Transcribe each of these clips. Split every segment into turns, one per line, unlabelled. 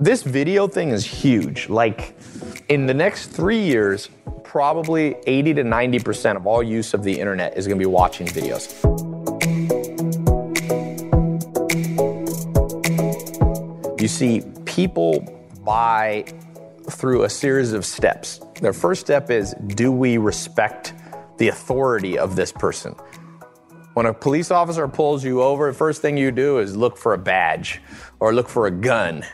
This video thing is huge. Like in the next three years, probably 80 to 90% of all use of the internet is to be watching videos. You see, people buy through a series of steps. Their first step is do we respect the authority of this person? When a police officer pulls you over, the first thing you do is look for a badge or look for a gun.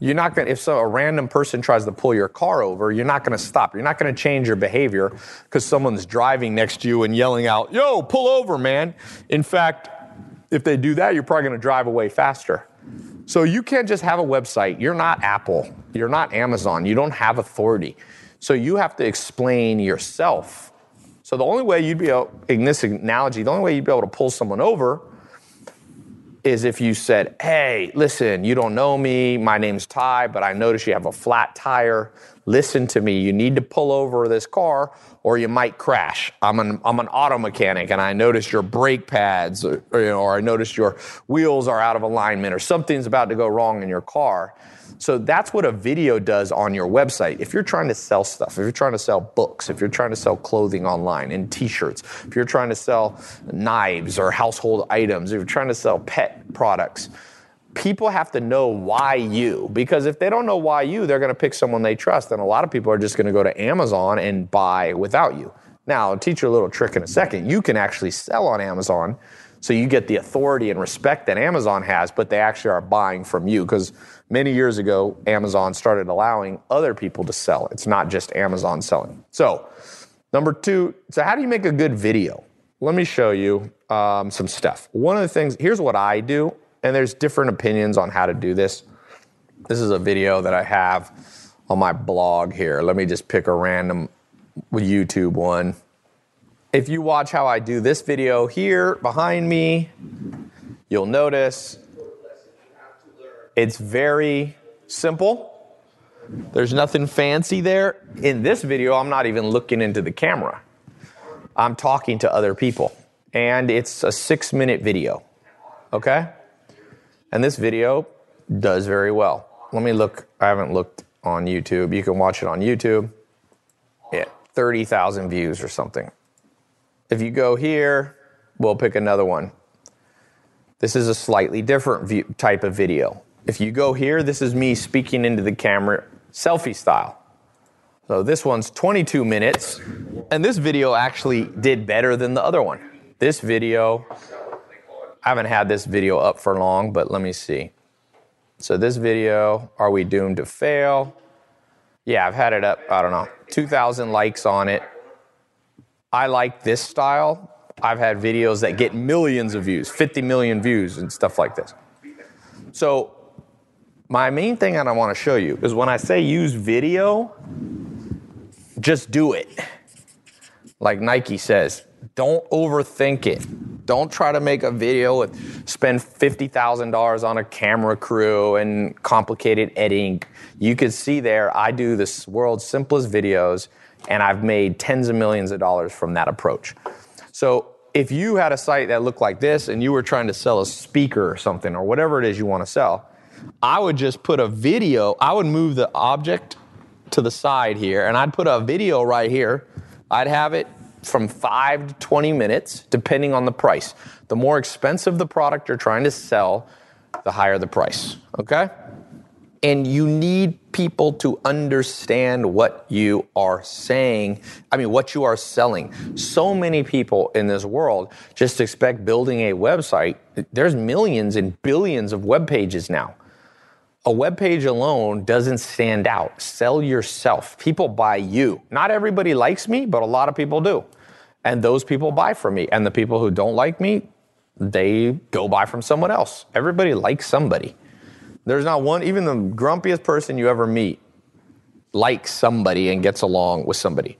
You're not going to, if so, a random person tries to pull your car over, you're not going to stop. You're not going to change your behavior because someone's driving next to you and yelling out, yo, pull over, man. In fact, if they do that, you're probably going to drive away faster. So you can't just have a website. You're not Apple. You're not Amazon. You don't have authority. So you have to explain yourself. So the only way you'd be able, in this analogy, the only way you'd be able to pull someone over is if you said, Hey, listen, you don't know me. My name's Tai, but I notice you have a flat tire. Listen to me. You need to pull over this car or you might crash. I'm an, I'm an auto mechanic and I noticed your brake pads or, or, you know, or I noticed your wheels are out of alignment or something's about to go wrong in your car. So that's what a video does on your website. If you're trying to sell stuff, if you're trying to sell books, if you're trying to sell clothing online and t-shirts, if you're trying to sell knives or household items, if you're trying to sell pet products, people have to know why you. Because if they don't know why you they're going to pick someone they trust and a lot of people are just going to go to amazon and buy without you. Now i'll teach you a little trick in a second. You can actually sell on amazon so you get the authority and respect that amazon has but they actually are buying from you. Because many years ago amazon started allowing other people to sell it's not just amazon selling so number two so how do you make a good video let me show you um, some stuff one of the things here's what i do and there's different opinions on how to do this. This is a video that I have on my blog here. Let me just pick a random YouTube one. If you watch how I do this video here behind me, you'll notice it's very simple. There's nothing fancy there. In this video, I'm not even looking into the camera. I'm talking to other people. And it's a six minute video. Okay? And this video does very well. Let me look. I haven't looked on YouTube. You can watch it on YouTube. Yeah, 30,000 views or something. If you go here, we'll pick another one. This is a slightly different view, type of video. If you go here, this is me speaking into the camera, selfie style. So this one's 22 minutes, and this video actually did better than the other one. This video I haven't had this video up for long, but let me see. So this video, are we doomed to fail? Yeah, I've had it up, I don't know, 2,000 likes on it. I like this style. I've had videos that get millions of views, 50 million views and stuff like this. So my main thing that I want to show you is when I say use video, just do it. Like Nike says, don't overthink it. Don't try to make a video with spend $50,000 on a camera crew and complicated editing. You can see there, I do the world's simplest videos and I've made tens of millions of dollars from that approach. So if you had a site that looked like this and you were trying to sell a speaker or something or whatever it is you want to sell, I would just put a video, I would move the object to the side here and I'd put a video right here. I'd have it from 5 to 20 minutes, depending on the price. The more expensive the product you're trying to sell, the higher the price, okay? And you need people to understand what you are saying. I mean, what you are selling. So many people in this world just expect building a website. There's millions and billions of web pages now. A web page alone doesn't stand out. Sell yourself. People buy you. Not everybody likes me, but a lot of people do. And those people buy from me. And the people who don't like me, they go buy from someone else. Everybody likes somebody. There's not one, even the grumpiest person you ever meet likes somebody and gets along with somebody.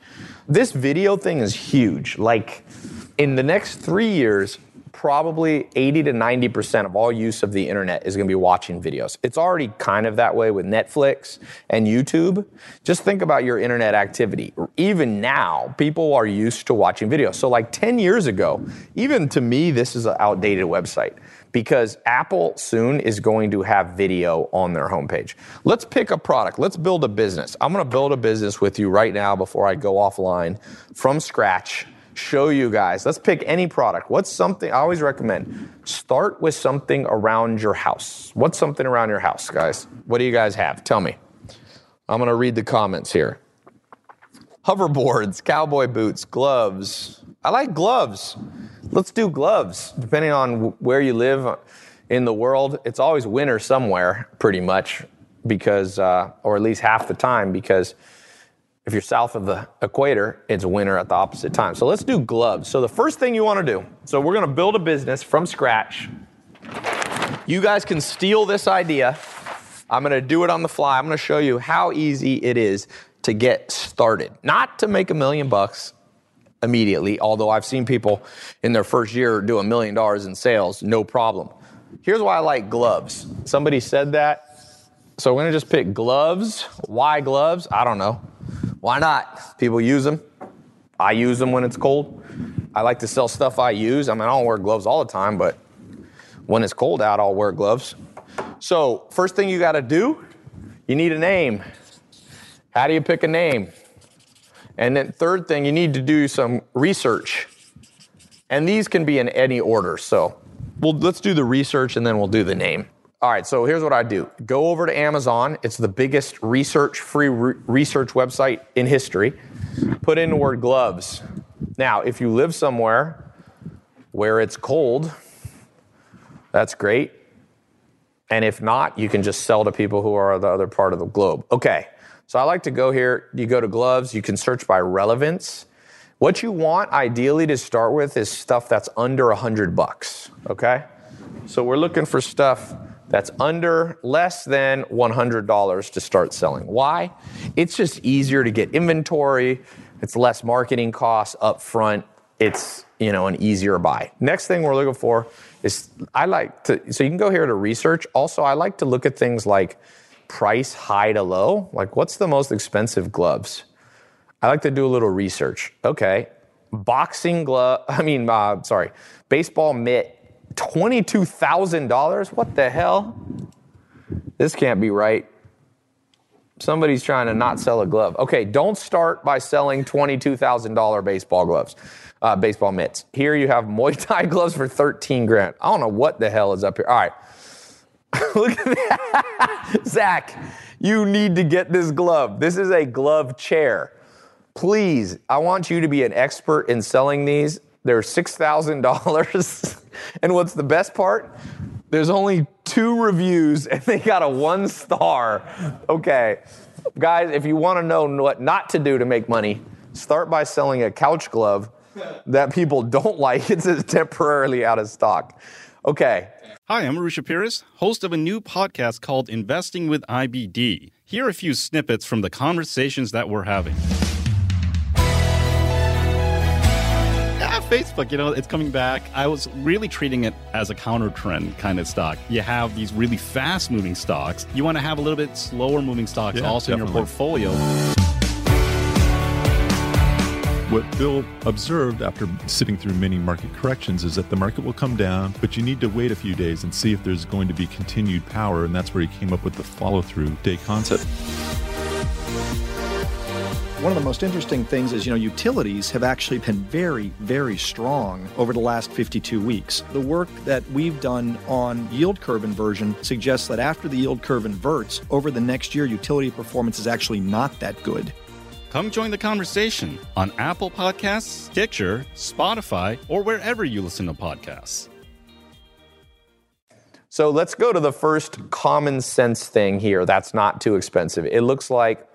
This video thing is huge. Like in the next three years, probably 80 to 90% of all use of the internet is going to be watching videos. It's already kind of that way with Netflix and YouTube. Just think about your internet activity. Even now, people are used to watching videos. So, like 10 years ago, even to me, this is an outdated website. because Apple soon is going to have video on their homepage. Let's pick a product. Let's build a business. I'm going to build a business with you right now before I go offline from scratch. Show you guys. Let's pick any product. What's something I always recommend? Start with something around your house. What's something around your house, guys? What do you guys have? Tell me. I'm going to read the comments here. Hoverboards, cowboy boots, gloves. I like gloves. Let's do gloves. Depending on where you live in the world, it's always winter somewhere, pretty much, because, uh, or at least half the time, because if you're south of the equator, it's winter at the opposite time. So let's do gloves. So the first thing you want to do, so we're going to build a business from scratch. You guys can steal this idea. I'm going to do it on the fly. I'm going to show you how easy it is to get started. Not to make a million bucks, immediately, although I've seen people in their first year do a million dollars in sales, no problem. Here's why I like gloves. Somebody said that. So we're gonna just pick gloves. Why gloves? I don't know. Why not? People use them. I use them when it's cold. I like to sell stuff I use. I mean, I don't wear gloves all the time, but when it's cold out, I'll wear gloves. So, first thing you gotta do, you need a name. How do you pick a name? And then third thing, you need to do some research. And these can be in any order. So well, let's do the research and then we'll do the name. All right, so here's what I do. Go over to Amazon. It's the biggest research free re- research website in history. Put in the word gloves. Now, if you live somewhere where it's cold, that's great. And if not, you can just sell to people who are the other part of the globe. Okay. So I like to go here, you go to gloves, you can search by relevance. What you want ideally to start with is stuff that's under 100 bucks, okay? So we're looking for stuff that's under less than $100 to start selling. Why? It's just easier to get inventory, it's less marketing costs up front, it's, you know, an easier buy. Next thing we're looking for is I like to so you can go here to research. Also, I like to look at things like price high to low. Like, what's the most expensive gloves? I like to do a little research. Okay, boxing glove. I mean, uh, sorry, baseball mitt, twenty-two thousand dollars. What the hell? This can't be right. Somebody's trying to not sell a glove. Okay, don't start by selling twenty-two thousand dollar baseball gloves, uh, baseball mitts. Here you have Muay Thai gloves for thirteen grand. I don't know what the hell is up here. All right. Look at that. Zach, you need to get this glove. This is a glove chair. Please, I want you to be an expert in selling these. They're $6,000. And what's the best part? There's only two reviews and they got a one star. Okay. Guys, if you want to know what not to do to make money, start by selling a couch glove that people don't like. It's temporarily out of stock. Okay,
Hi, I'm Arusha Peiris, host of a new podcast called Investing with IBD. Here are a few snippets from the conversations that we're having. Facebook, you know, it's coming back. I was really treating it as a counter trend kind of stock. You have these really fast moving stocks. You want to have a little bit slower moving stocks yeah, also definitely. in your portfolio.
What Bill observed after sitting through many market corrections is that the market will come down, but you need to wait a few days and see if there's going to be continued power. And that's where he came up with the follow through day concept.
One of the most interesting things is, you know, utilities have actually been very, very strong over the last 52 weeks. The work that we've done on yield curve inversion suggests that after the yield curve inverts, over the next year, utility performance is actually not that good.
Come join the conversation on Apple Podcasts, Stitcher, Spotify, or wherever you listen to podcasts.
So let's go to the first common sense thing here that's not too expensive. It looks like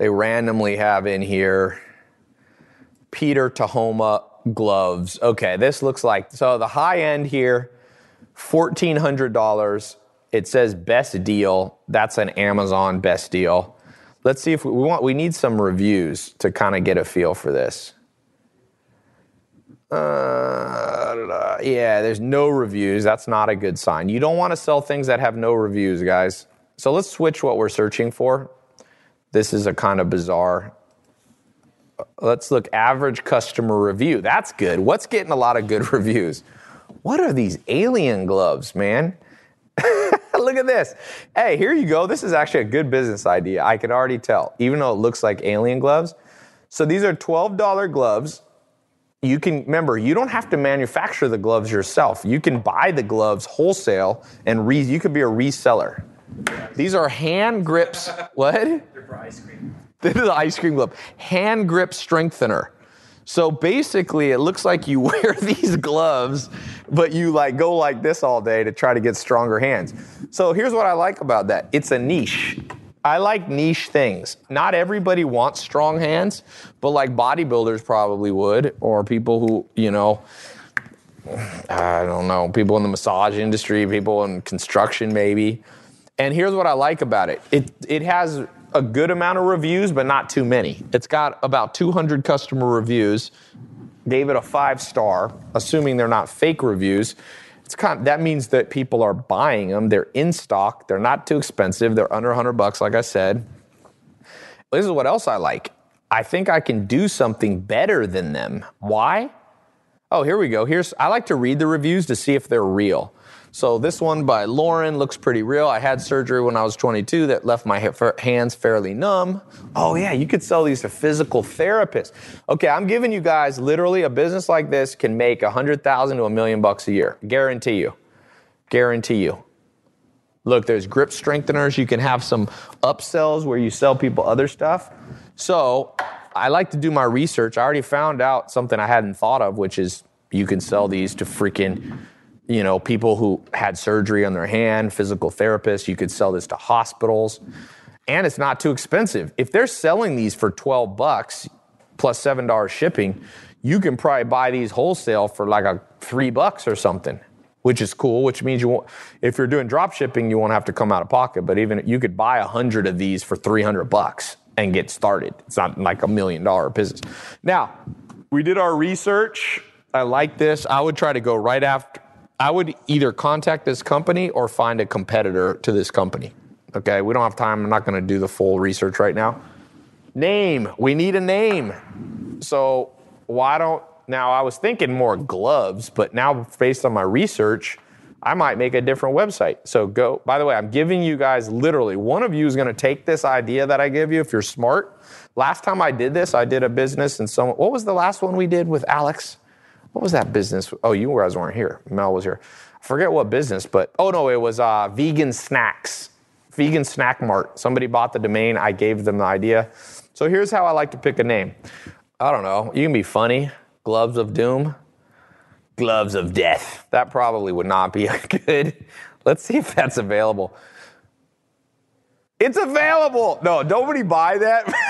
they randomly have in here Peter Tahoma gloves. Okay, this looks like so the high end here, $1,400. It says best deal. That's an Amazon best deal. Let's see if we, want, we need some reviews to kind of get a feel for this. Uh, yeah, there's no reviews. That's not a good sign. You don't want to sell things that have no reviews, guys. So let's switch what we're searching for. This is a kind of bizarre. Let's look average customer review. That's good. What's getting a lot of good reviews? What are these alien gloves, man? Look at this. Hey, here you go. This is actually a good business idea. I can already tell, even though it looks like alien gloves. So these are $12 gloves. You can remember, you don't have to manufacture the gloves yourself. You can buy the gloves wholesale and re, you could be a reseller. These are hand grips. what? They're for ice cream. This is an ice cream glove. Hand grip strengthener. So basically, it looks like you wear these gloves, but you like go like this all day to try to get stronger hands. So here's what I like about that. It's a niche. I like niche things. Not everybody wants strong hands, but like bodybuilders probably would, or people who, you know, I don't know, people in the massage industry, people in construction maybe. And here's what I like about it. It it has a good amount of reviews, but not too many. It's got about 200 customer reviews. Gave it a five star, assuming they're not fake reviews. It's kind of, that means that people are buying them. They're in stock. They're not too expensive. They're under 100 bucks, like I said. This is what else I like. I think I can do something better than them. Why? Oh, here we go. Here's I like to read the reviews to see if they're real. So this one by Lauren looks pretty real. I had surgery when I was 22 that left my hands fairly numb. Oh yeah, you could sell these to physical therapists. Okay, I'm giving you guys literally a business like this can make a hundred thousand to a million bucks a year. Guarantee you. Guarantee you. Look, there's grip strengtheners. You can have some upsells where you sell people other stuff. So I like to do my research. I already found out something I hadn't thought of, which is you can sell these to freaking you know, people who had surgery on their hand, physical therapists. You could sell this to hospitals. And it's not too expensive. If they're selling these for 12 bucks plus $7 shipping, you can probably buy these wholesale for like a 3 bucks or something, which is cool, which means you won't if you're doing drop shipping, you won't have to come out of pocket, but even you could buy a 100 of these for 300 bucks and get started. It's not like a million dollar business. Now, we did our research. I like this. I would try to go right after I would either contact this company or find a competitor to this company. Okay, we don't have time. I'm not going to do the full research right now. Name. We need a name. So why don't now? I was thinking more gloves, but now based on my research, I might make a different website. So go. By the way, I'm giving you guys literally one of you is going to take this idea that I give you if you're smart. Last time I did this, I did a business and someone. What was the last one we did with Alex? What was that business? Oh, you guys weren't here. Mel was here. I forget what business, but oh no, it was uh, vegan snacks, vegan snack mart. Somebody bought the domain. I gave them the idea. So here's how I like to pick a name. I don't know. You can be funny. Gloves of doom. Gloves of death. That probably would not be good. Let's see if that's available. It's available. No, nobody buy that.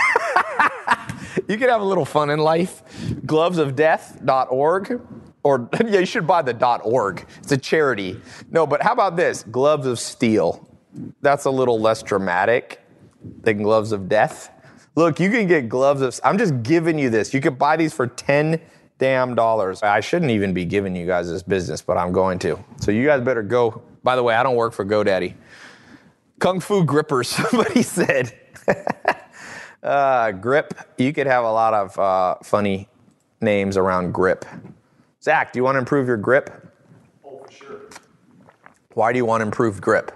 you can have a little fun in life. Glovesofdeath.org. Or, yeah, you should buy the .org. It's a charity. No, but how about this? Gloves of Steel. That's a little less dramatic than Gloves of Death. Look, you can get gloves of, I'm just giving you this. You can buy these for 10 damn dollars. I shouldn't even be giving you guys this business, but I'm going to. So you guys better go. By the way, I don't work for GoDaddy. Kung Fu Grippers, somebody said. Uh, grip. You could have a lot of uh, funny names around grip. Zach, do you want to improve your grip?
Oh, for sure.
Why do you want improved grip?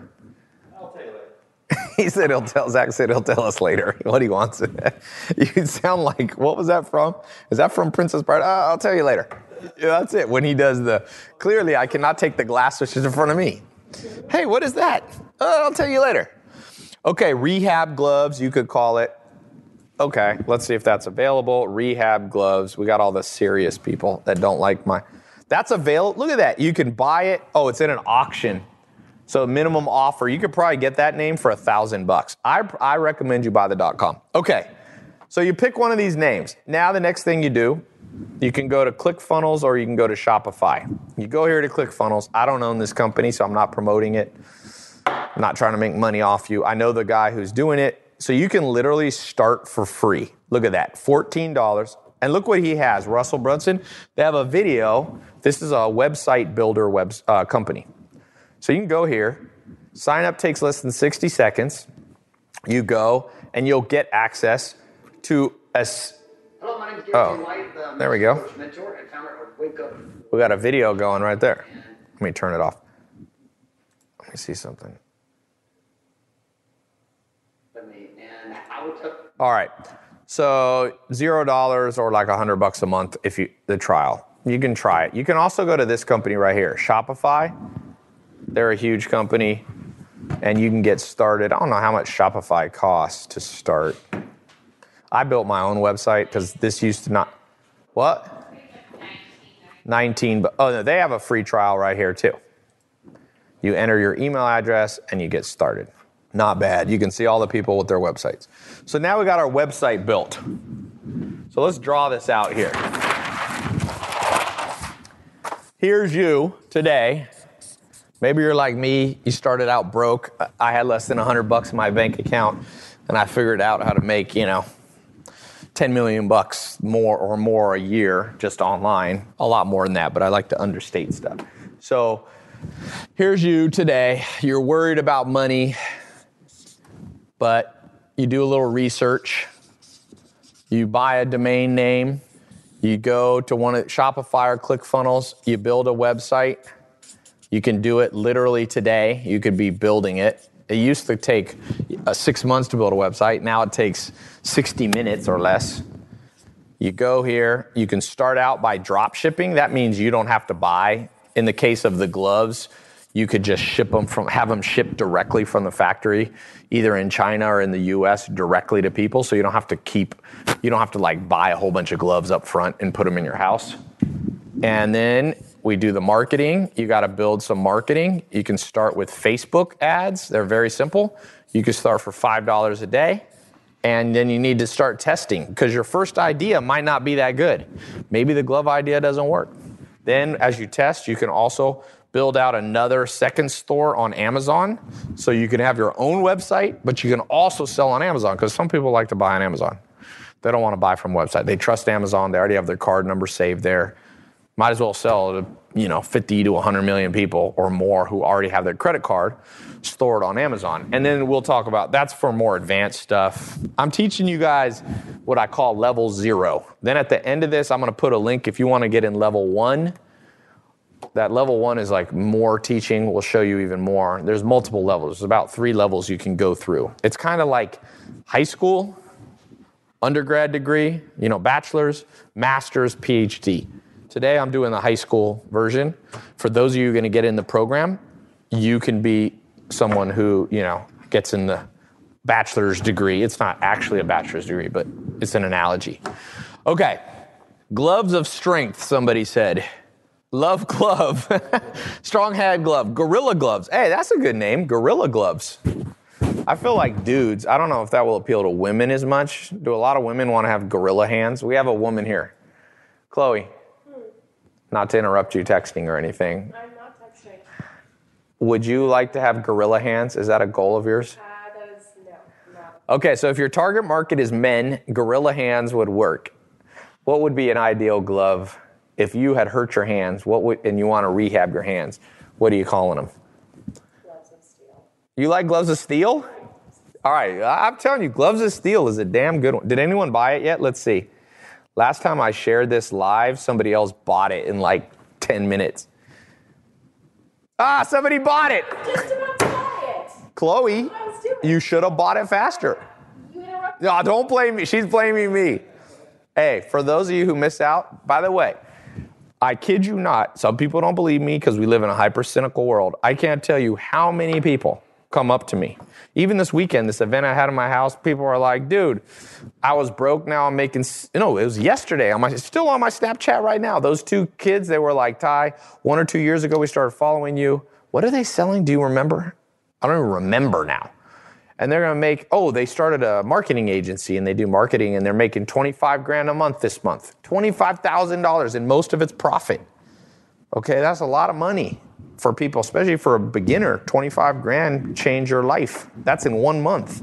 I'll tell you later.
he said he'll tell. Zach said he'll tell us later what he wants. you sound like what was that from? Is that from Princess Bride? Uh, I'll tell you later. Yeah, that's it. When he does the clearly, I cannot take the glass which is in front of me. Hey, what is that? Uh, I'll tell you later. Okay, rehab gloves. You could call it. Okay, let's see if that's available. Rehab gloves. We got all the serious people that don't like my. That's available. Look at that. You can buy it. Oh, it's in an auction. So minimum offer. You could probably get that name for a thousand bucks. I, I recommend you buy the .com. Okay, so you pick one of these names. Now the next thing you do, you can go to ClickFunnels or you can go to Shopify. You go here to ClickFunnels. I don't own this company, so I'm not promoting it. I'm not trying to make money off you. I know the guy who's doing it. So you can literally start for free. Look at that, $14. And look what he has, Russell Brunson. They have a video. This is a website builder web uh, company. So you can go here. Sign up takes less than 60 seconds. You go and you'll get access to a.
Hello, my name is
oh, there we go.
mentor and founder of
wake up.
We got a video going right there. Let me turn it off. Let me see something.
Let me, and I would took
All right. So zero dollars or like a hundred bucks a month if you the trial. You can try it. You can also go to this company right here, Shopify. They're a huge company, and you can get started. I don't know how much Shopify costs to start. I built my own website because this used to not. What? 19, but oh no, they have a free trial right here too. You enter your email address and you get started. Not bad. You can see all the people with their websites. So now we got our website built. So let's draw this out here. Here's you today. Maybe you're like me, you started out broke. I had less than 100 bucks in my bank account and I figured out how to make, you know, 10 million bucks more or more a year just online. A lot more than that, but I like to understate stuff. So here's you today. You're worried about money, but you do a little research. You buy a domain name. You go to one of Shopify or ClickFunnels. You build a website. You can do it literally today. You could be building it. It used to take uh, six months to build a website. Now it takes 60 minutes or less. You go here. You can start out by drop shipping. That means you don't have to buy. In the case of the gloves, you could just ship them from, have them shipped directly from the factory, either in China or in the U.S. directly to people. So you don't have to keep, you don't have to like buy a whole bunch of gloves up front and put them in your house. And then we do the marketing. You got to build some marketing. You can start with Facebook ads. They're very simple. You can start for $5 a day. And then you need to start testing because your first idea might not be that good. Maybe the glove idea doesn't work. Then, as you test, you can also build out another second store on Amazon. So you can have your own website, but you can also sell on Amazon because some people like to buy on Amazon. They don't want to buy from website. They trust Amazon. They already have their card number saved there might as well sell to you know 50 to 100 million people or more who already have their credit card stored on Amazon. And then we'll talk about that's for more advanced stuff. I'm teaching you guys what I call level 0. Then at the end of this I'm going to put a link if you want to get in level 1. That level 1 is like more teaching, we'll show you even more. There's multiple levels. There's about 3 levels you can go through. It's kind of like high school, undergrad degree, you know, bachelor's, master's, PhD. Today I'm doing the high school version. For those of you going to get in the program, you can be someone who, you know, gets in the bachelor's degree. It's not actually a bachelor's degree, but it's an analogy. Okay. Gloves of strength, somebody said. Love glove. Strong hand glove. Gorilla gloves. Hey, that's a good name. Gorilla gloves. I feel like dudes, I don't know if that will appeal to women as much. Do a lot of women want to have gorilla hands? We have a woman here. Chloe, not to interrupt you texting or anything.
I'm not texting.
Would you like to have gorilla hands? Is that a goal of yours?
Uh, that is no, no.
Okay, so if your target market is men, gorilla hands would work. What would be an ideal glove if you had hurt your hands? What would and you want to rehab your hands? What are you calling them?
Gloves of steel.
You like gloves of steel? All right, I'm telling you, gloves of steel is a damn good one. Did anyone buy it yet? Let's see. Last time I shared this live, somebody else bought it in like 10 minutes. Ah, somebody bought it.
Just about to buy it.
Chloe,
I was doing.
you should have bought it faster.
You.
No, don't blame me. She's blaming me. Hey, for those of you who missed out, by the way, I kid you not, some people don't believe me because we live in a hyper cynical world. I can't tell you how many people come up to me. Even this weekend, this event I had in my house, people are like, dude, I was broke, now I'm making, s-" no, it was yesterday, I'm still on my Snapchat right now. Those two kids, they were like, Tai, one or two years ago, we started following you. What are they selling? Do you remember? I don't even remember now and they're going to make oh they started a marketing agency and they do marketing and they're making 25 grand a month this month. $25000 and most of it's profit. Okay that's a lot of money for people especially for a beginner. 25 grand change your life. That's in one month.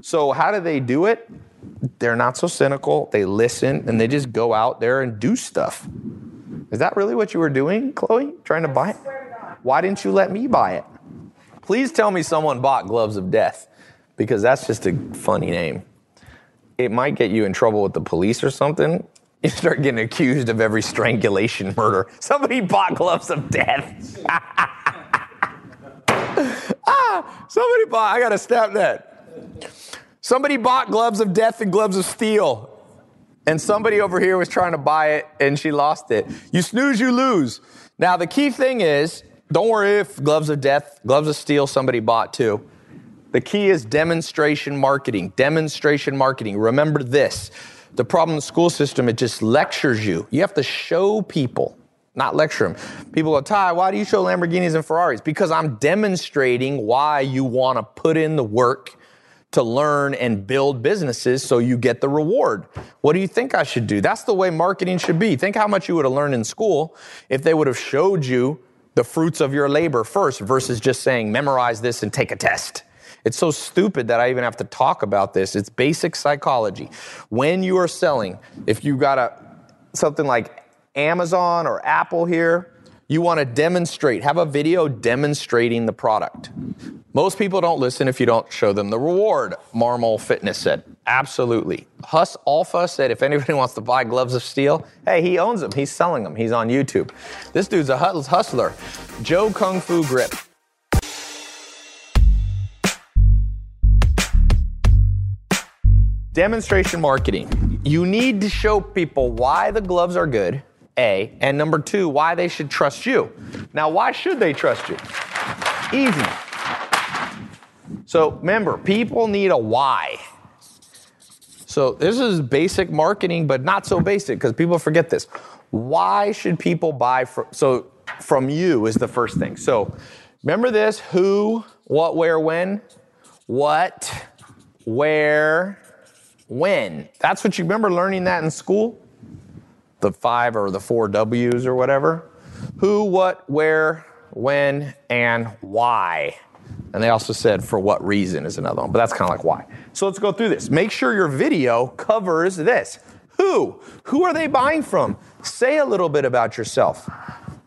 So how do they do it? They're not so cynical. They listen and they just go out there and do stuff. Is that really what you were doing chloe? Trying to buy it?
Swear to God.
why didn't you let me buy it Please tell me someone bought Gloves of Death because that's just a funny name. It might get you in trouble with the police or something. you start getting accused of every strangulation murder. Somebody bought gloves of death. ah, somebody bought, I got to snap that. Somebody bought gloves of death and gloves of steel. And somebody over here was trying to buy it and she lost it. You snooze, you lose. Now, the key thing is don't worry if gloves of death, gloves of steel, somebody bought too. The key is demonstration marketing. Demonstration marketing. Remember this the problem in the school system, it just lectures you. You have to show people, not lecture them. People go, Tai, why do you show Lamborghinis and Ferraris? Because I'm demonstrating why you want to put in the work to learn and build businesses so you get the reward. What do you think I should do? That's the way marketing should be. Think how much you would have learned in school if they would have showed you the fruits of your labor first versus just saying, memorize this and take a test. It's so stupid that I even have to talk about this. It's basic psychology. When you are selling, if you got a something like Amazon or Apple here, you want to demonstrate, have a video demonstrating the product. Most people don't listen if you don't show them the reward, Marmol Fitness said. Absolutely. Huss Alpha said if anybody wants to buy gloves of steel, hey, he owns them. He's selling them. He's on YouTube. This dude's a hustler. Joe Kung Fu Grip. Demonstration marketing. You need to show people why the gloves are good, A, and number two, why they should trust you. Now, why should they trust you? Easy. So remember, people need a why. So this is basic marketing, but not so basic because people forget this. Why should people buy from so from you is the first thing. So remember this who, what, where, when? What, where, when. That's what you remember learning that in school? The five or the four W's or whatever. Who, what, where, when, and why. And they also said for what reason is another one, but that's kind of like why. So let's go through this. Make sure your video covers this. Who? Who are they buying from? Say a little bit about yourself.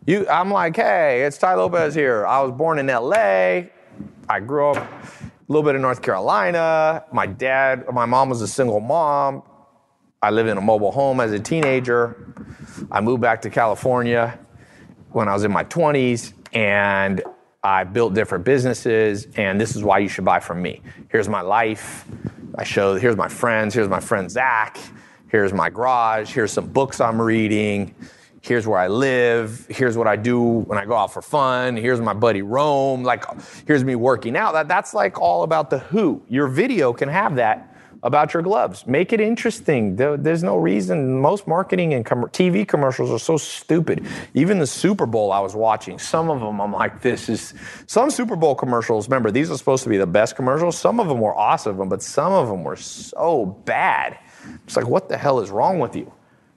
You, I'm like, hey, it's Tai Lopez here. I was born in LA. I grew up a little bit in North Carolina. My dad, my mom was a single mom. I lived in a mobile home as a teenager. I moved back to California when I was in my 20s, and I built different businesses, and this is why you should buy from me. Here's my life. I show, here's my friends. Here's my friend Zach. Here's my garage. Here's some books I'm reading. Here's where I live. Here's what I do when I go out for fun. Here's my buddy Rome. Like, here's me working out. That, that's like all about the who. Your video can have that about your gloves. Make it interesting. There's no reason. Most marketing and com- TV commercials are so stupid. Even the Super Bowl I was watching, some of them I'm like, this is. Some Super Bowl commercials, remember, these are supposed to be the best commercials. Some of them were awesome, but some of them were so bad. It's like, what the hell is wrong with you?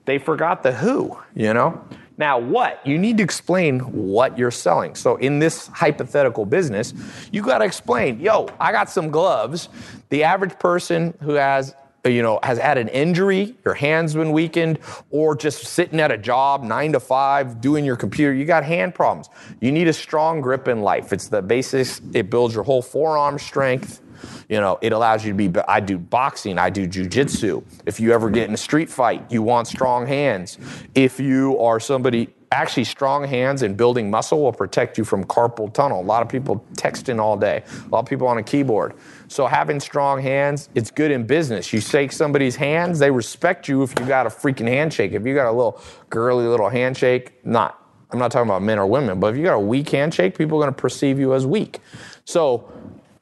They forgot the who, you know? Now, what? You need to explain what you're selling. So, in this hypothetical business, you got to explain, yo, I got some gloves. The average person who has you know, has had an injury, your hand's been weakened, or just sitting at a job nine to five doing your computer, you got hand problems. You need a strong grip in life. It's the basis, it builds your whole forearm strength. You know, it allows you to be. I do boxing. I do jujitsu. If you ever get in a street fight, you want strong hands. If you are somebody actually strong hands and building muscle will protect you from carpal tunnel. A lot of people texting all day. A lot of people on a keyboard. So having strong hands, it's good in business. You shake somebody's hands, they respect you if you got a freaking handshake. If you got a little girly little handshake, not I'm not talking about men or women, but if you got a weak handshake, people are going to perceive you as weak. So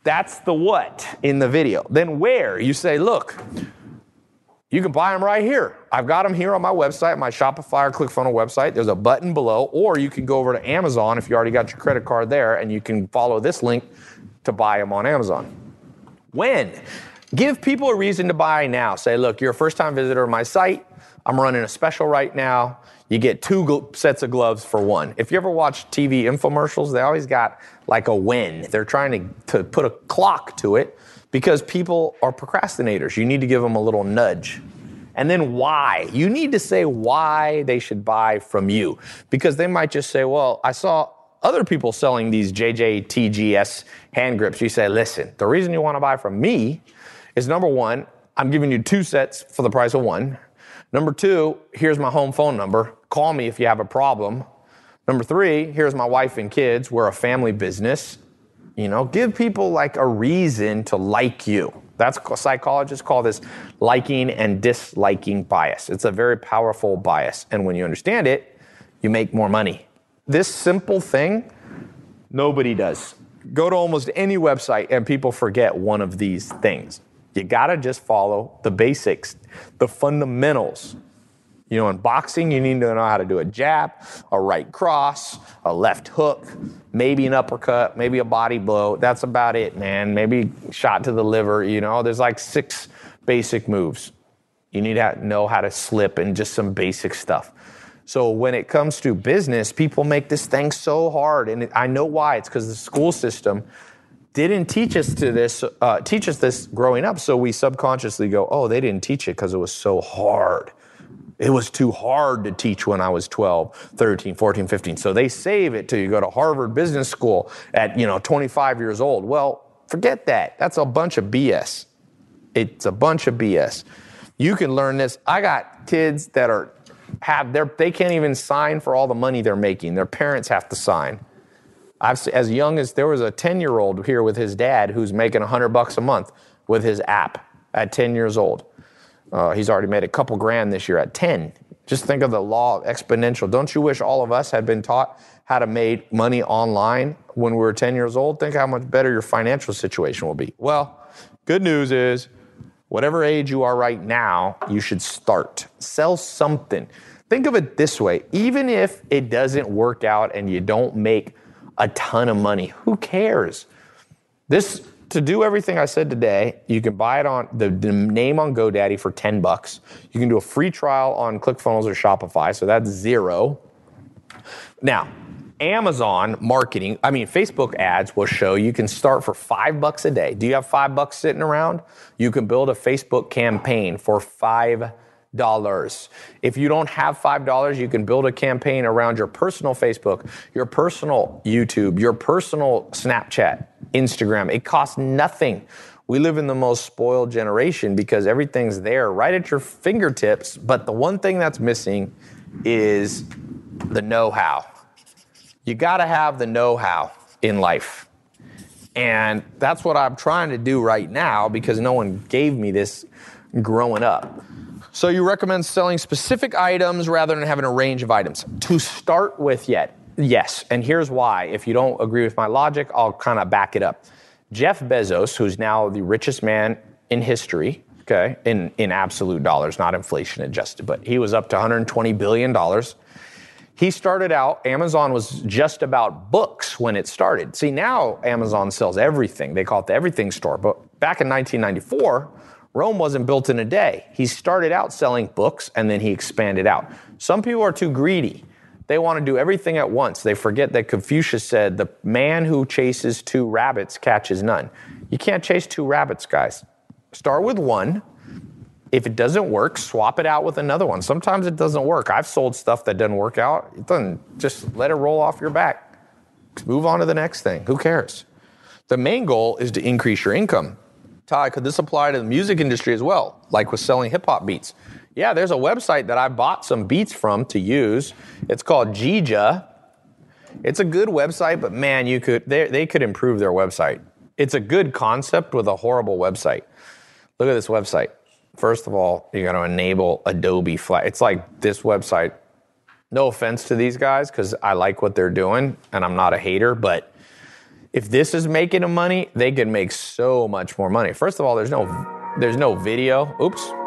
that's the what in the video. Then where? You say, look, you can buy them right here. I've got them here on my website, my Shopify or ClickFunnels website. There's a button below, or you can go over to Amazon if you already got your credit card there, and you can follow this link to buy them on Amazon. When? Give people a reason to buy now. Say, look, you're a first time visitor of my site. I'm running a special right now. You get two gl- sets of gloves for one. If you ever watch TV infomercials, they always got like a when. They're trying to, to put a clock to it because people are procrastinators. You need to give them a little nudge. And then why? You need to say why they should buy from you because they might just say, well, I saw other people selling these JJTGS hand grips. You say, listen, the reason you want to buy from me is number one, I'm giving you two sets for the price of one. Number two, here's my home phone number. Call me if you have a problem. Number three, here's my wife and kids. We're a family business. You know, give people like a reason to like you. That's psychologists call this liking and disliking bias. It's a very powerful bias. And when you understand it, you make more money. This simple thing, nobody does. Go to almost any website and people forget one of these things. You gotta just follow the basics, the fundamentals. You know, in boxing, you need to know how to do a jab, a right cross, a left hook, maybe an uppercut, maybe a body blow. That's about it, man. Maybe shot to the liver. You know, there's like six basic moves. You need to know how to slip and just some basic stuff. So when it comes to business, people make this thing so hard, and I know why. It's because the school system didn't teach us to this, uh, teach us this growing up. So we subconsciously go, "Oh, they didn't teach it because it was so hard." It was too hard to teach when I was 12, 13, 14, 15. So they save it till you go to Harvard Business School at, you know, 25 years old. Well, forget that. That's a bunch of BS. It's a bunch of BS. You can learn this. I got kids that are have their they can't even sign for all the money they're making. Their parents have to sign. I've as young as there was a 10-year-old here with his dad who's making 100 bucks a month with his app at 10 years old. Uh, he's already made a couple grand this year at 10. Just think of the law of exponential. Don't you wish all of us had been taught how to make money online when we were 10 years old? Think how much better your financial situation will be. Well, good news is, whatever age you are right now, you should start. Sell something. Think of it this way even if it doesn't work out and you don't make a ton of money, who cares? This to do everything I said today, you can buy it on the, the, name on GoDaddy for 10 bucks. You can do a free trial on ClickFunnels or Shopify, so that's zero. Now, Amazon marketing, I mean, Facebook ads will show you can start for five bucks a day. Do you have five bucks sitting around? You can build a Facebook campaign for five dollars. If you don't have five dollars, you can build a campaign around your personal Facebook, your personal YouTube, your personal Snapchat, Instagram. It costs nothing. We live in the most spoiled generation because everything's there right at your fingertips. But the one thing that's missing is the know how. You got to have the know how in life. And that's what I'm trying to do right now because no one gave me this growing up. So you recommend selling specific items rather than having a range of items. To start with, yet, yes. And here's why. If you don't agree with my logic, I'll kind of back it up. Jeff Bezos, who's now the richest man in history, okay, in, in absolute dollars, not inflation adjusted, but he was up to $120 billion. He started out, Amazon was just about books when it started. See, now Amazon sells everything. They call it the everything store. But back in 1994, Rome wasn't built in a day. He started out selling books and then he expanded out. Some people are too greedy. They want to do everything at once. They forget that Confucius said, the man who chases two rabbits catches none. You can't chase two rabbits, guys. Start with one. If it doesn't work, swap it out with another one. Sometimes it doesn't work. I've sold stuff that doesn't work out. It doesn't, just let it roll off your back. Move on to the next thing. Who cares? The main goal is to increase your income. Tai, could this apply to the music industry as well, like with selling hip hop beats? Yeah, there's a website that I bought some beats from to use. It's called Jija. It's a good website, but man, you could they, they could improve their website. It's a good concept with a horrible website. Look at this website. First of all, you got to enable Adobe Flash. It's like this website. No offense to these guys, because I like what they're doing, and I'm not a hater, but if this is making them money, they can make so much more money. First of all, there's no there's no video. Oops.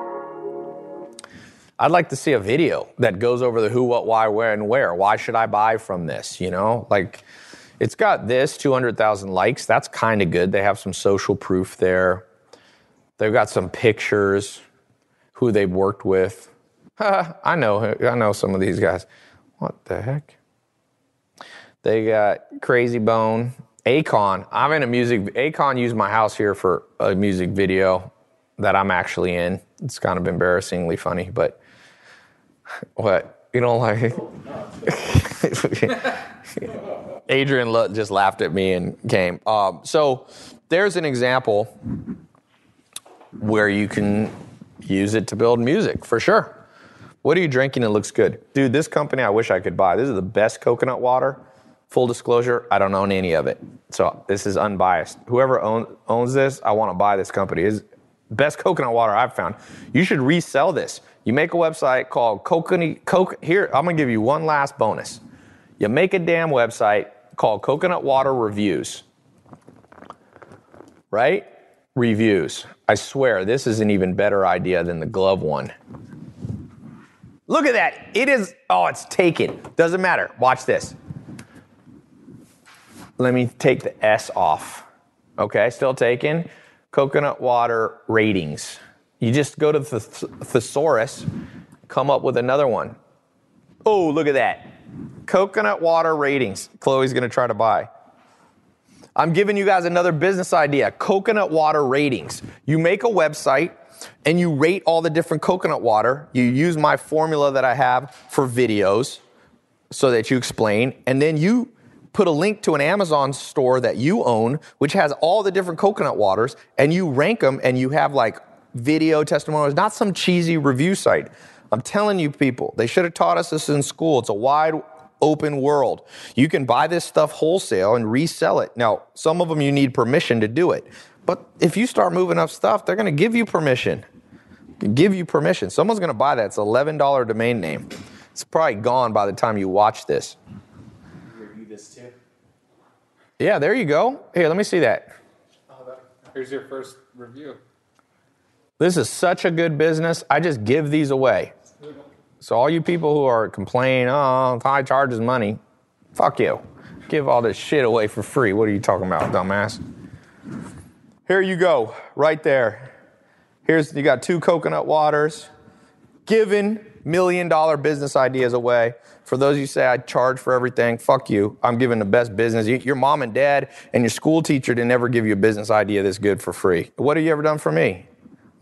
I'd like to see a video that goes over the who, what, why, where, and where. Why should I buy from this? You know, like it's got this 200,000 likes. That's kind of good. They have some social proof there. They've got some pictures, who they've worked with. I know, I know some of these guys. What the heck? They got Krayzie Bone. Akon, I'm in a music. Akon used my house here for a music video that I'm actually in. It's kind of embarrassingly funny, but what you don't like Adrian just laughed at me and came. Um, so there's an example where you can use it to build music for sure. What are you drinking that looks good? Dude, this company I wish I could buy. This is the best coconut water. Full disclosure, I don't own any of it. So this is unbiased. Whoever own, owns this, I want to buy this company. It's best coconut water I've found. You should resell this. You make a website called Coconut Coke. Here, I'm gonna give you one last bonus. You make a damn website called Coconut Water Reviews. Right? Reviews. I swear, this is an even better idea than the glove one. Look at that. It is, oh, it's taken. Doesn't matter. Watch this. Let me take the S off. Okay, still taken. Coconut water ratings. You just go to the thesaurus, come up with another one. Oh, look at that. Coconut water ratings. Chloe's gonna try to buy. I'm giving you guys another business idea coconut water ratings. You make a website and you rate all the different coconut water. You use my formula that I have for videos so that you explain, and then you put a link to an Amazon store that you own, which has all the different coconut waters, and you rank them and you have like video testimonials, not some cheesy review site. I'm telling you, people, they should have taught us this in school. It's a wide open world. You can buy this stuff wholesale and resell it. Now, some of them you need permission to do it. But if you start moving up stuff, they're going to give you permission. Give you permission. Someone's going to buy that. It's an $11 domain name. It's probably gone by the time you watch this.
Review this too.
Yeah, there you go. Here, let me see that,
here's your first review.
This is such a good business. I just give these away. So all you people who are complaining, oh, high charges money, fuck you. Give all this shit away for free. What are you talking about, dumbass? Here you go, right there. Here's you got two coconut waters, giving million dollar business ideas away. For those you say I charge for everything, fuck you. I'm giving the best business. Your mom and dad and your school teacher didn't ever give you a business idea this good for free. What have you ever done for me?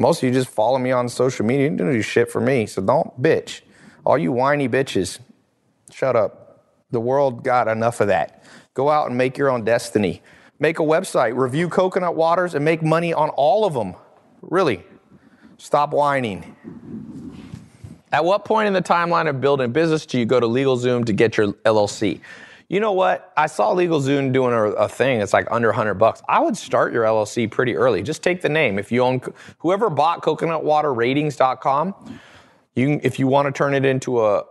Most of you just follow me on social media. You don't do shit for me, so don't bitch. All you whiny bitches, shut up. The world got enough of that. Go out and make your own destiny. Make a website, review coconut waters, and make money on all of them. Really. Stop whining. At what point in the timeline of building business do you go to LegalZoom to get your LLC? You know what? I saw LegalZoom doing a, a thing. It's like under 100 bucks. I would start your LLC pretty early. Just take the name. If you own, whoever bought coconutwaterratings.com, you can, if you want to turn it into a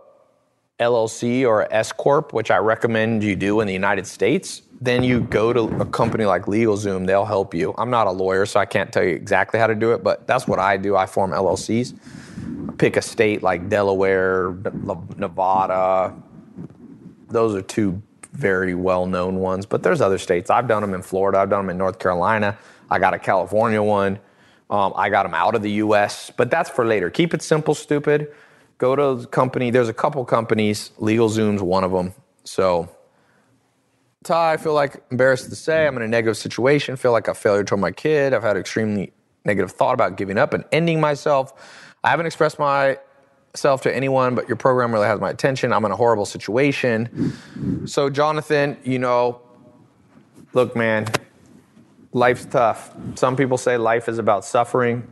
LLC or S corp, which I recommend you do in the United States, then you go to a company like LegalZoom. They'll help you. I'm not a lawyer, so I can't tell you exactly how to do it, but that's what I do. I form LLCs. Pick a state like Delaware, Nevada. Those are two very well-known ones, but there's other states. I've done them in Florida. I've done them in North Carolina. I got a California one. Um, I got them out of the U.S., but that's for later. Keep it simple, stupid. Go to the company. There's a couple companies. LegalZoom's one of them. So, Tai, I feel like embarrassed to say I'm in a negative situation. Feel like a failure to my kid. I've had extremely negative thought about giving up and ending myself. I haven't expressed myself to anyone, but your program really has my attention. I'm in a horrible situation. So, Jonathan, you know, look, man, life's tough. Some people say life is about suffering.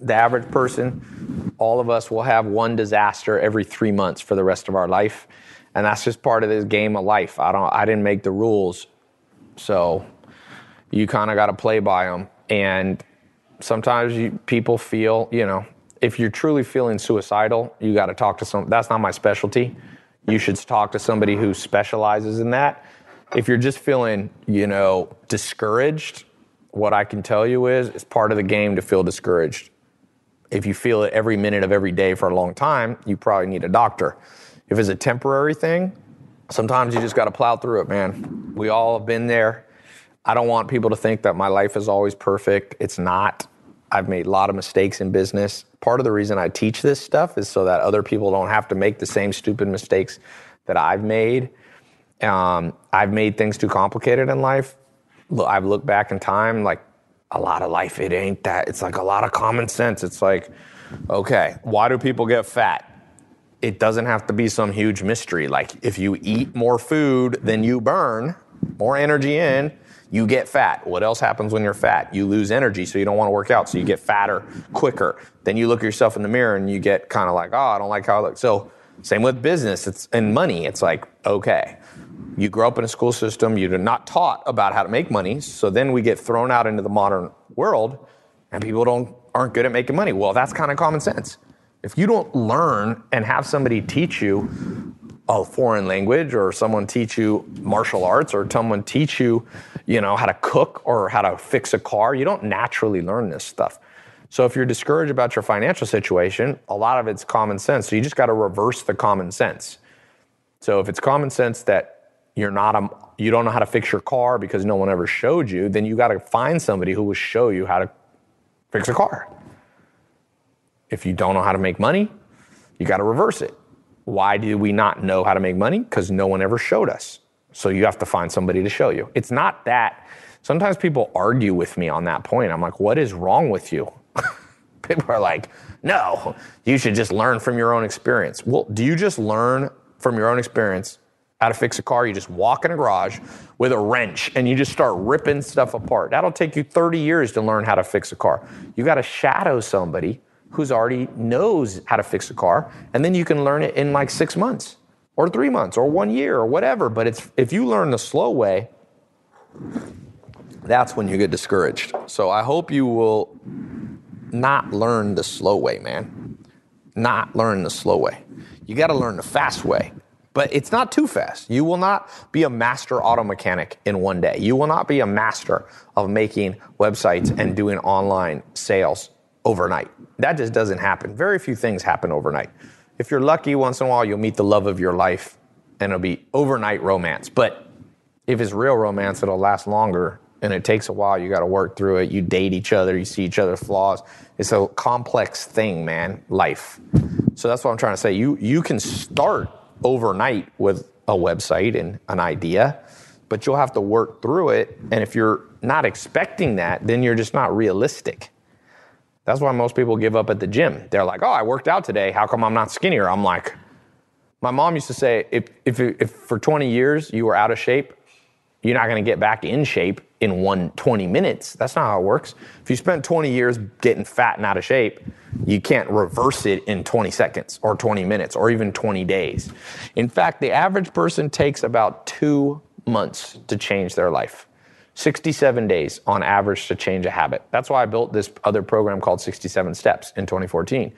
The average person, all of us will have one disaster every three months for the rest of our life. And that's just part of this game of life. I don't I didn't make the rules. So you kind of got to play by them. And sometimes you, people feel, you know, if you're truly feeling suicidal, you got to talk to some. That's not my specialty. You should talk to somebody who specializes in that. If you're just feeling, you know, discouraged, what I can tell you is it's part of the game to feel discouraged. If you feel it every minute of every day for a long time, you probably need a doctor. If it's a temporary thing, sometimes you just got to plow through it, man. We all have been there. I don't want people to think that my life is always perfect. It's not. I've made a lot of mistakes in business. Part of the reason I teach this stuff is so that other people don't have to make the same stupid mistakes that I've made. Um, I've made things too complicated in life. I've looked back in time, like a lot of life, it ain't that. It's like a lot of common sense. It's like, okay, why do people get fat? It doesn't have to be some huge mystery. Like if you eat more food than you burn, more energy in, You get fat. What else happens when you're fat? You lose energy, so you don't want to work out, so you get fatter quicker. Then you look yourself in the mirror and you get kind of like, oh, I don't like how I look. So same with business it's, and money. It's like, okay, you grow up in a school system, you're not taught about how to make money, so then we get thrown out into the modern world and people don't aren't good at making money. Well, that's kind of common sense. If you don't learn and have somebody teach you a foreign language or someone teach you martial arts or someone teach you, you know, how to cook or how to fix a car, you don't naturally learn this stuff. So if you're discouraged about your financial situation, a lot of it's common sense. So you just got to reverse the common sense. So if it's common sense that you're not a you don't know how to fix your car because no one ever showed you, then you got to find somebody who will show you how to fix a car. If you don't know how to make money, you got to reverse it. Why do we not know how to make money? Because no one ever showed us. So you have to find somebody to show you. It's not that. Sometimes people argue with me on that point. I'm like, what is wrong with you? people are like, no, you should just learn from your own experience. Well, do you just learn from your own experience how to fix a car? You just walk in a garage with a wrench and you just start ripping stuff apart. That'll take you 30 years to learn how to fix a car. You got to shadow somebody who's already knows how to fix a car, and then you can learn it in like six months or three months or one year or whatever. But it's if you learn the slow way, that's when you get discouraged. So I hope you will not learn the slow way, man. Not learn the slow way. You got to learn the fast way. But it's not too fast. You will not be a master auto mechanic in one day. You will not be a master of making websites and doing online sales overnight. That just doesn't happen. Very few things happen overnight. If you're lucky, once in a while, you'll meet the love of your life and it'll be overnight romance. But if it's real romance, it'll last longer and it takes a while. You got to work through it. You date each other, you see each other's flaws. It's a complex thing, man, life. So that's what I'm trying to say. You, you can start overnight with a website and an idea, but you'll have to work through it. And if you're not expecting that, then you're just not realistic. That's why most people give up at the gym. They're like, oh, I worked out today. How come I'm not skinnier? I'm like, my mom used to say, if, if, if for 20 years you were out of shape, you're not going to get back in shape in one 20 minutes. That's not how it works. If you spent 20 years getting fat and out of shape, you can't reverse it in 20 seconds or 20 minutes or even 20 days. In fact, the average person takes about two months to change their life. 67 days on average to change a habit. That's why I built this other program called 67 Steps in 2014,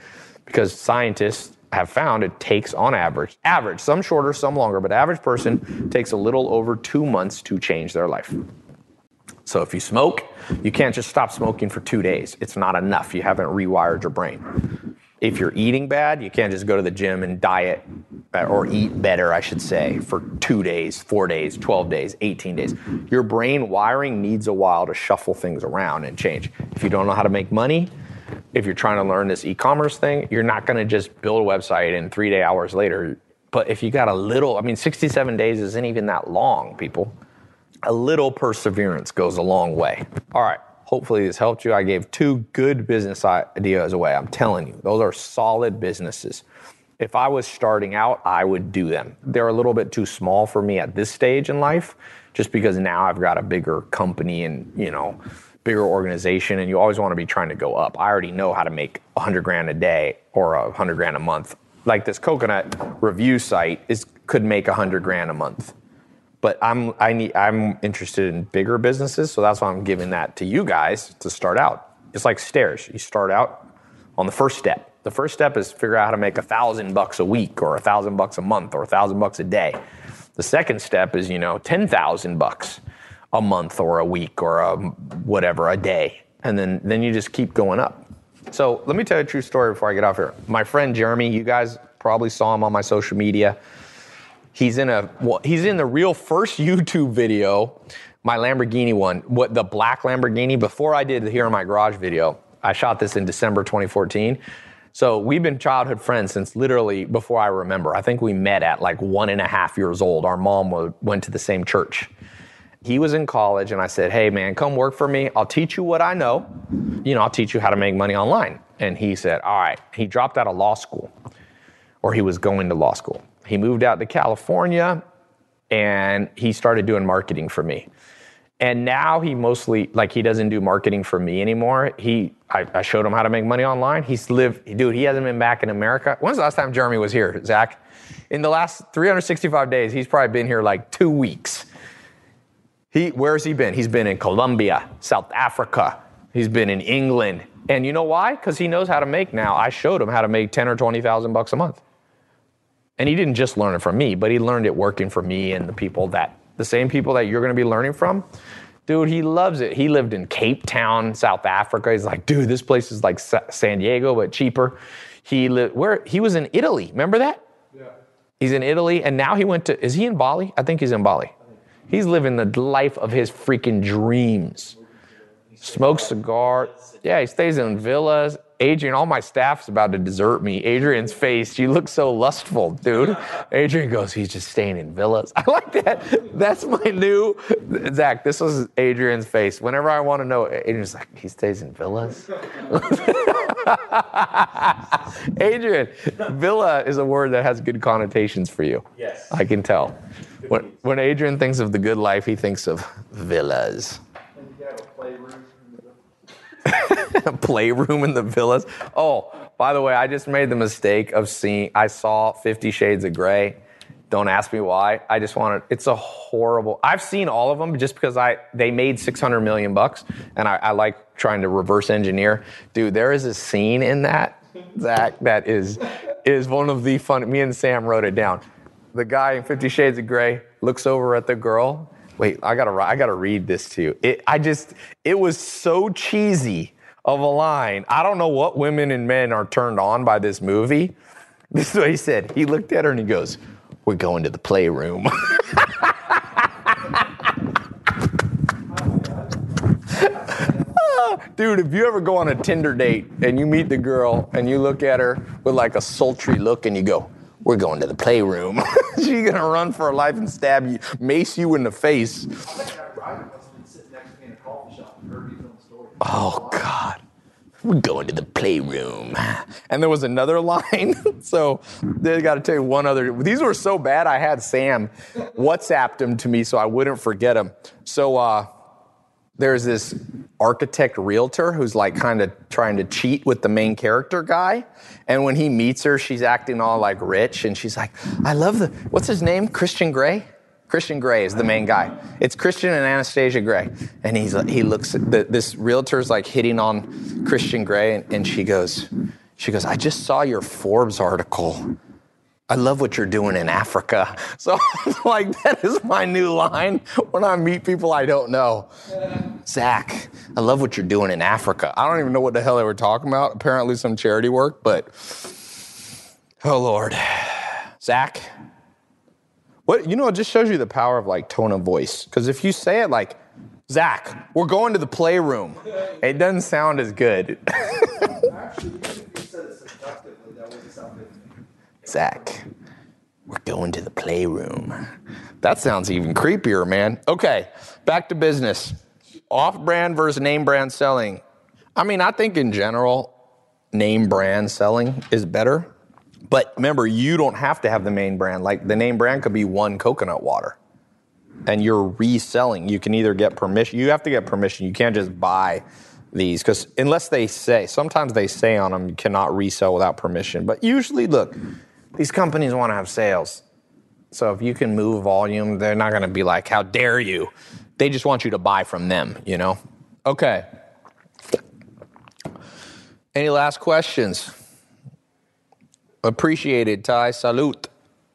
because scientists have found it takes on average, average, some shorter, some longer, but average person takes a little over two months to change their life. So if you smoke, you can't just stop smoking for two days. It's not enough. You haven't rewired your brain if you're eating bad, you can't just go to the gym and diet or eat better, I should say, for two days, four days, 12 days, 18 days. Your brain wiring needs a while to shuffle things around and change. If you don't know how to make money, if you're trying to learn this e commerce thing, you're not going to just build a website and three day hours later. But if you got a little, I mean, 67 days isn't even that long, people. A little perseverance goes a long way. All right. Hopefully, this helped you. I gave two good business ideas away. I'm telling you, those are solid businesses. If I was starting out, I would do them. They're a little bit too small for me at this stage in life, just because now I've got a bigger company and, you know, bigger organization, and you always want to be trying to go up. I already know how to make 100 grand a day or 100 grand a month. Like this coconut review site is could make 100 grand a month but I'm I need I'm interested in bigger businesses, so that's why I'm giving that to you guys to start out. It's like stairs. You start out on the first step. The first step is figure out how to make a thousand bucks a week or a thousand bucks a month or a thousand bucks a day. The second step is, you know, ten thousand bucks a month or a week or a whatever a day. And then then you just keep going up. So let me tell you a true story before I get off here. My friend Jeremy, you guys probably saw him on my social media. He's in a well, he's in the real first YouTube video, my Lamborghini one, what the black Lamborghini. Before I did the here in my garage video, I shot this in December 2014. So we've been childhood friends since literally before I remember. I think we met at like one and a half years old. Our mom went to the same church. He was in college, and I said, "Hey man, come work for me. I'll teach you what I know. You know, I'll teach you how to make money online." And he said, "All right." He dropped out of law school, or he was going to law school. He moved out to California and he started doing marketing for me. And now he mostly like he doesn't do marketing for me anymore. He I, I showed him how to make money online. He's lived, dude. He hasn't been back in America. When's the last time Jeremy was here, Zach? In the last 365 days, he's probably been here like two weeks. He, where's he been? He's been in Colombia, South Africa. He's been in England. And you know why? Because he knows how to make now. I showed him how to make 10 or 20,000 bucks a month. And he didn't just learn it from me, but he learned it working for me and the people that, the same people that you're going to be learning from. Dude, he loves it. He lived in Cape Town, South Africa. He's like, dude, this place is like San Diego, but cheaper. He lived where he was in Italy. Remember that? Yeah. He's in Italy, and now he went to. Is he in Bali? I think he's in Bali. He's living the life of his freaking dreams. Smokes cigar. Yeah, he stays in villas. Adrian, all my staff's about to desert me. Adrian's face, she looks so lustful, dude. Adrian goes, he's just staying in villas. I like that. That's my new Zach. This was Adrian's face. Whenever I want to know, Adrian's like, he stays in villas. Adrian, villa is a word that has good connotations for you.
Yes.
I can tell. When, when Adrian thinks of the good life, he thinks of villas.
And you have a playroom.
playroom in the villas. Oh, by the way, I just made the mistake of seeing. I saw Fifty Shades of Grey. Don't ask me why. I just wanted. It's a horrible. I've seen all of them just because I they made six hundred million bucks, and I, I like trying to reverse engineer. Dude, there is a scene in that Zach that is is one of the fun. Me and Sam wrote it down. The guy in Fifty Shades of Grey looks over at the girl. Wait, I gotta I gotta read this to you. It, I just it was so cheesy of a line. I don't know what women and men are turned on by this movie. This is what he said. He looked at her and he goes, "We're going to the playroom." Dude, if you ever go on a Tinder date and you meet the girl and you look at her with like a sultry look and you go, We're going to the playroom. She's gonna run for her life and stab you, mace you in the face. Oh, God. We're going to the playroom. And there was another line. so they got to tell you one other. These were so bad, I had Sam WhatsApped them to me so I wouldn't forget them. So, uh, there's this architect realtor who's like kind of trying to cheat with the main character guy. And when he meets her, she's acting all like rich and she's like, I love the, what's his name? Christian Grey? Christian Grey is the main guy. It's Christian and Anastasia Gray. And he's, he looks, at the, this realtor's like hitting on Christian Grey and, and she goes, she goes, I just saw your Forbes article. I love what you're doing in Africa. So like that is my new line when I meet people I don't know. Zach, I love what you're doing in Africa. I don't even know what the hell they were talking about. Apparently some charity work, but oh Lord. Zach. What you know, it just shows you the power of like tone of voice. Because if you say it like, Zach, we're going to the playroom, it doesn't sound as good. Zach, we're going to the playroom. That sounds even creepier, man. Okay, back to business. Off brand versus name brand selling. I mean, I think in general, name brand selling is better. But remember, you don't have to have the main brand. Like the name brand could be one coconut water and you're reselling. You can either get permission, you have to get permission. You can't just buy these because unless they say, sometimes they say on them you cannot resell without permission. But usually, look, these companies want to have sales. So if you can move volume, they're not going to be like, how dare you? They just want you to buy from them, you know? Okay. Any last questions? Appreciated, Tai. Salute.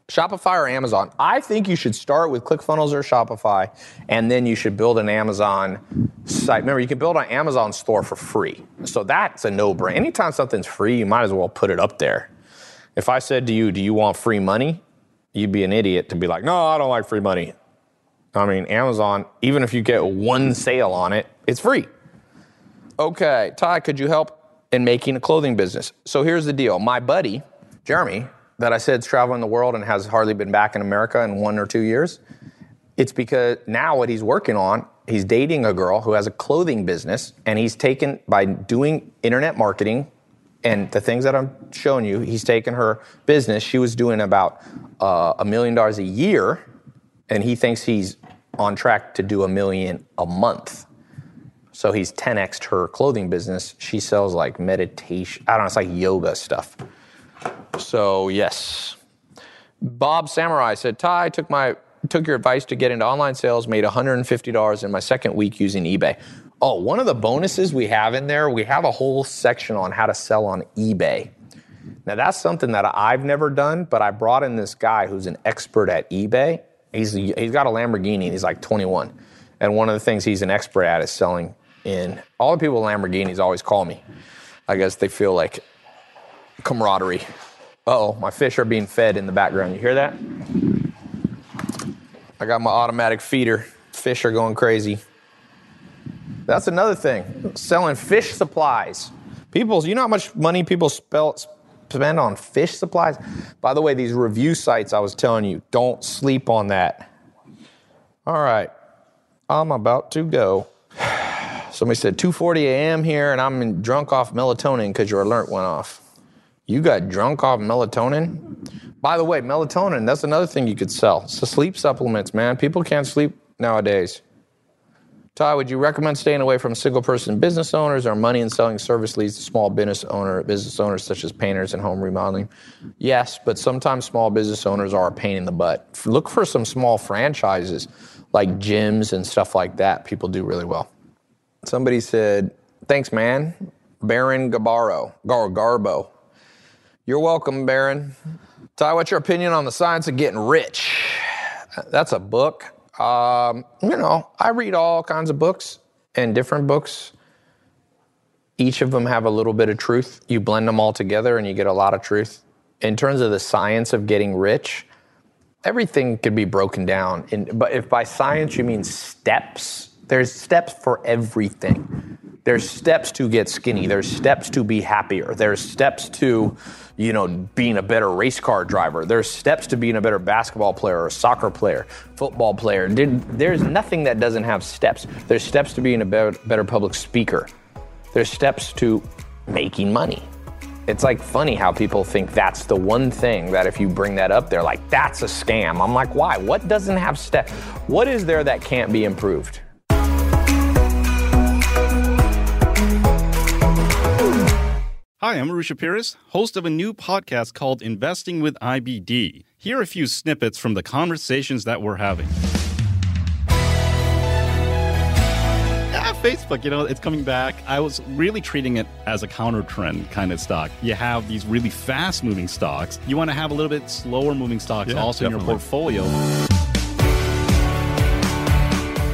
Shopify or Amazon? I think you should start with ClickFunnels or Shopify, and then you should build an Amazon site. Remember, you can build an Amazon store for free. So that's a no-brainer. Anytime something's free, you might as well put it up there. If I said to you, do you want free money? You'd be an idiot to be like, no, I don't like free money. I mean, Amazon, even if you get one sale on it, it's free. Okay, Tai, could you help in making a clothing business? So here's the deal. My buddy, Jeremy, that I said is traveling the world and has hardly been back in America in one or two years, it's because now what he's working on, he's dating a girl who has a clothing business, and he's taken by doing internet marketing and the things that I'm showing you, he's taken her business. She was doing about uh, a million dollars a year, and he thinks he's on track to do a million a month. So he's 10x her clothing business. She sells like meditation, I don't know, it's like yoga stuff. So yes. Bob Samurai said, Tai took my took your advice to get into online sales, made $150 in my second week using eBay. Oh, one of the bonuses we have in there, we have a whole section on how to sell on eBay. Now that's something that I've never done, but I brought in this guy who's an expert at eBay. He's he's got a Lamborghini. He's like 21, and one of the things he's an expert at is selling in. All the people with Lamborghinis always call me. I guess they feel like camaraderie. oh, my fish are being fed in the background. You hear that? I got my automatic feeder. Fish are going crazy. That's another thing. Selling fish supplies. People, you know how much money people spell, spend on fish supplies? By the way, these review sites I was telling you, don't sleep on that. All right. I'm about to go. Somebody said 2:40 a.m. here, and I'm drunk off melatonin because your alert went off. You got drunk off melatonin? By the way, melatonin, that's another thing you could sell. It's the sleep supplements, man. People can't sleep nowadays. Tai, would you recommend staying away from single person business owners or money and selling service leads to small business owner business owners such as painters and home remodeling? Yes, but sometimes small business owners are a pain in the butt. Look for some small franchises like gyms and stuff like that. People do really well. Somebody said, "Thanks, man." Baron Gabaro, Gar Garbo. You're welcome, Baron. Tai, what's your opinion on the science of getting rich? That's a book. Um, you know, I read all kinds of books and different books. Each of them have a little bit of truth. You blend them all together and you get a lot of truth. In terms of the science of getting rich, everything could be broken down. In, but if by science you mean steps, there's steps for everything. There's steps to get skinny. There's steps to be happier. There's steps to, you know, being a better race car driver. There's steps to being a better basketball player or soccer player, football player. There's nothing that doesn't have steps. There's steps to being a better, better public speaker. There's steps to making money. It's like funny how people think that's the one thing that if you bring that up, they're like, that's a scam. I'm like, why? What doesn't have steps? What is there that can't be improved?
Hi, I'm Arusha Peiris, host of a new podcast called Investing with IBD. Here are a few snippets from the conversations that we're having. Yeah, Facebook, you know, it's coming back. I was really treating it as a counter trend kind of stock. You have these really fast moving stocks. You want to have a little bit slower moving stocks
Yeah,
also in your portfolio.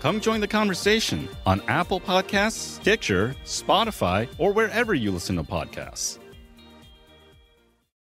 Come join the conversation on Apple Podcasts, Stitcher, Spotify, or wherever you listen to podcasts.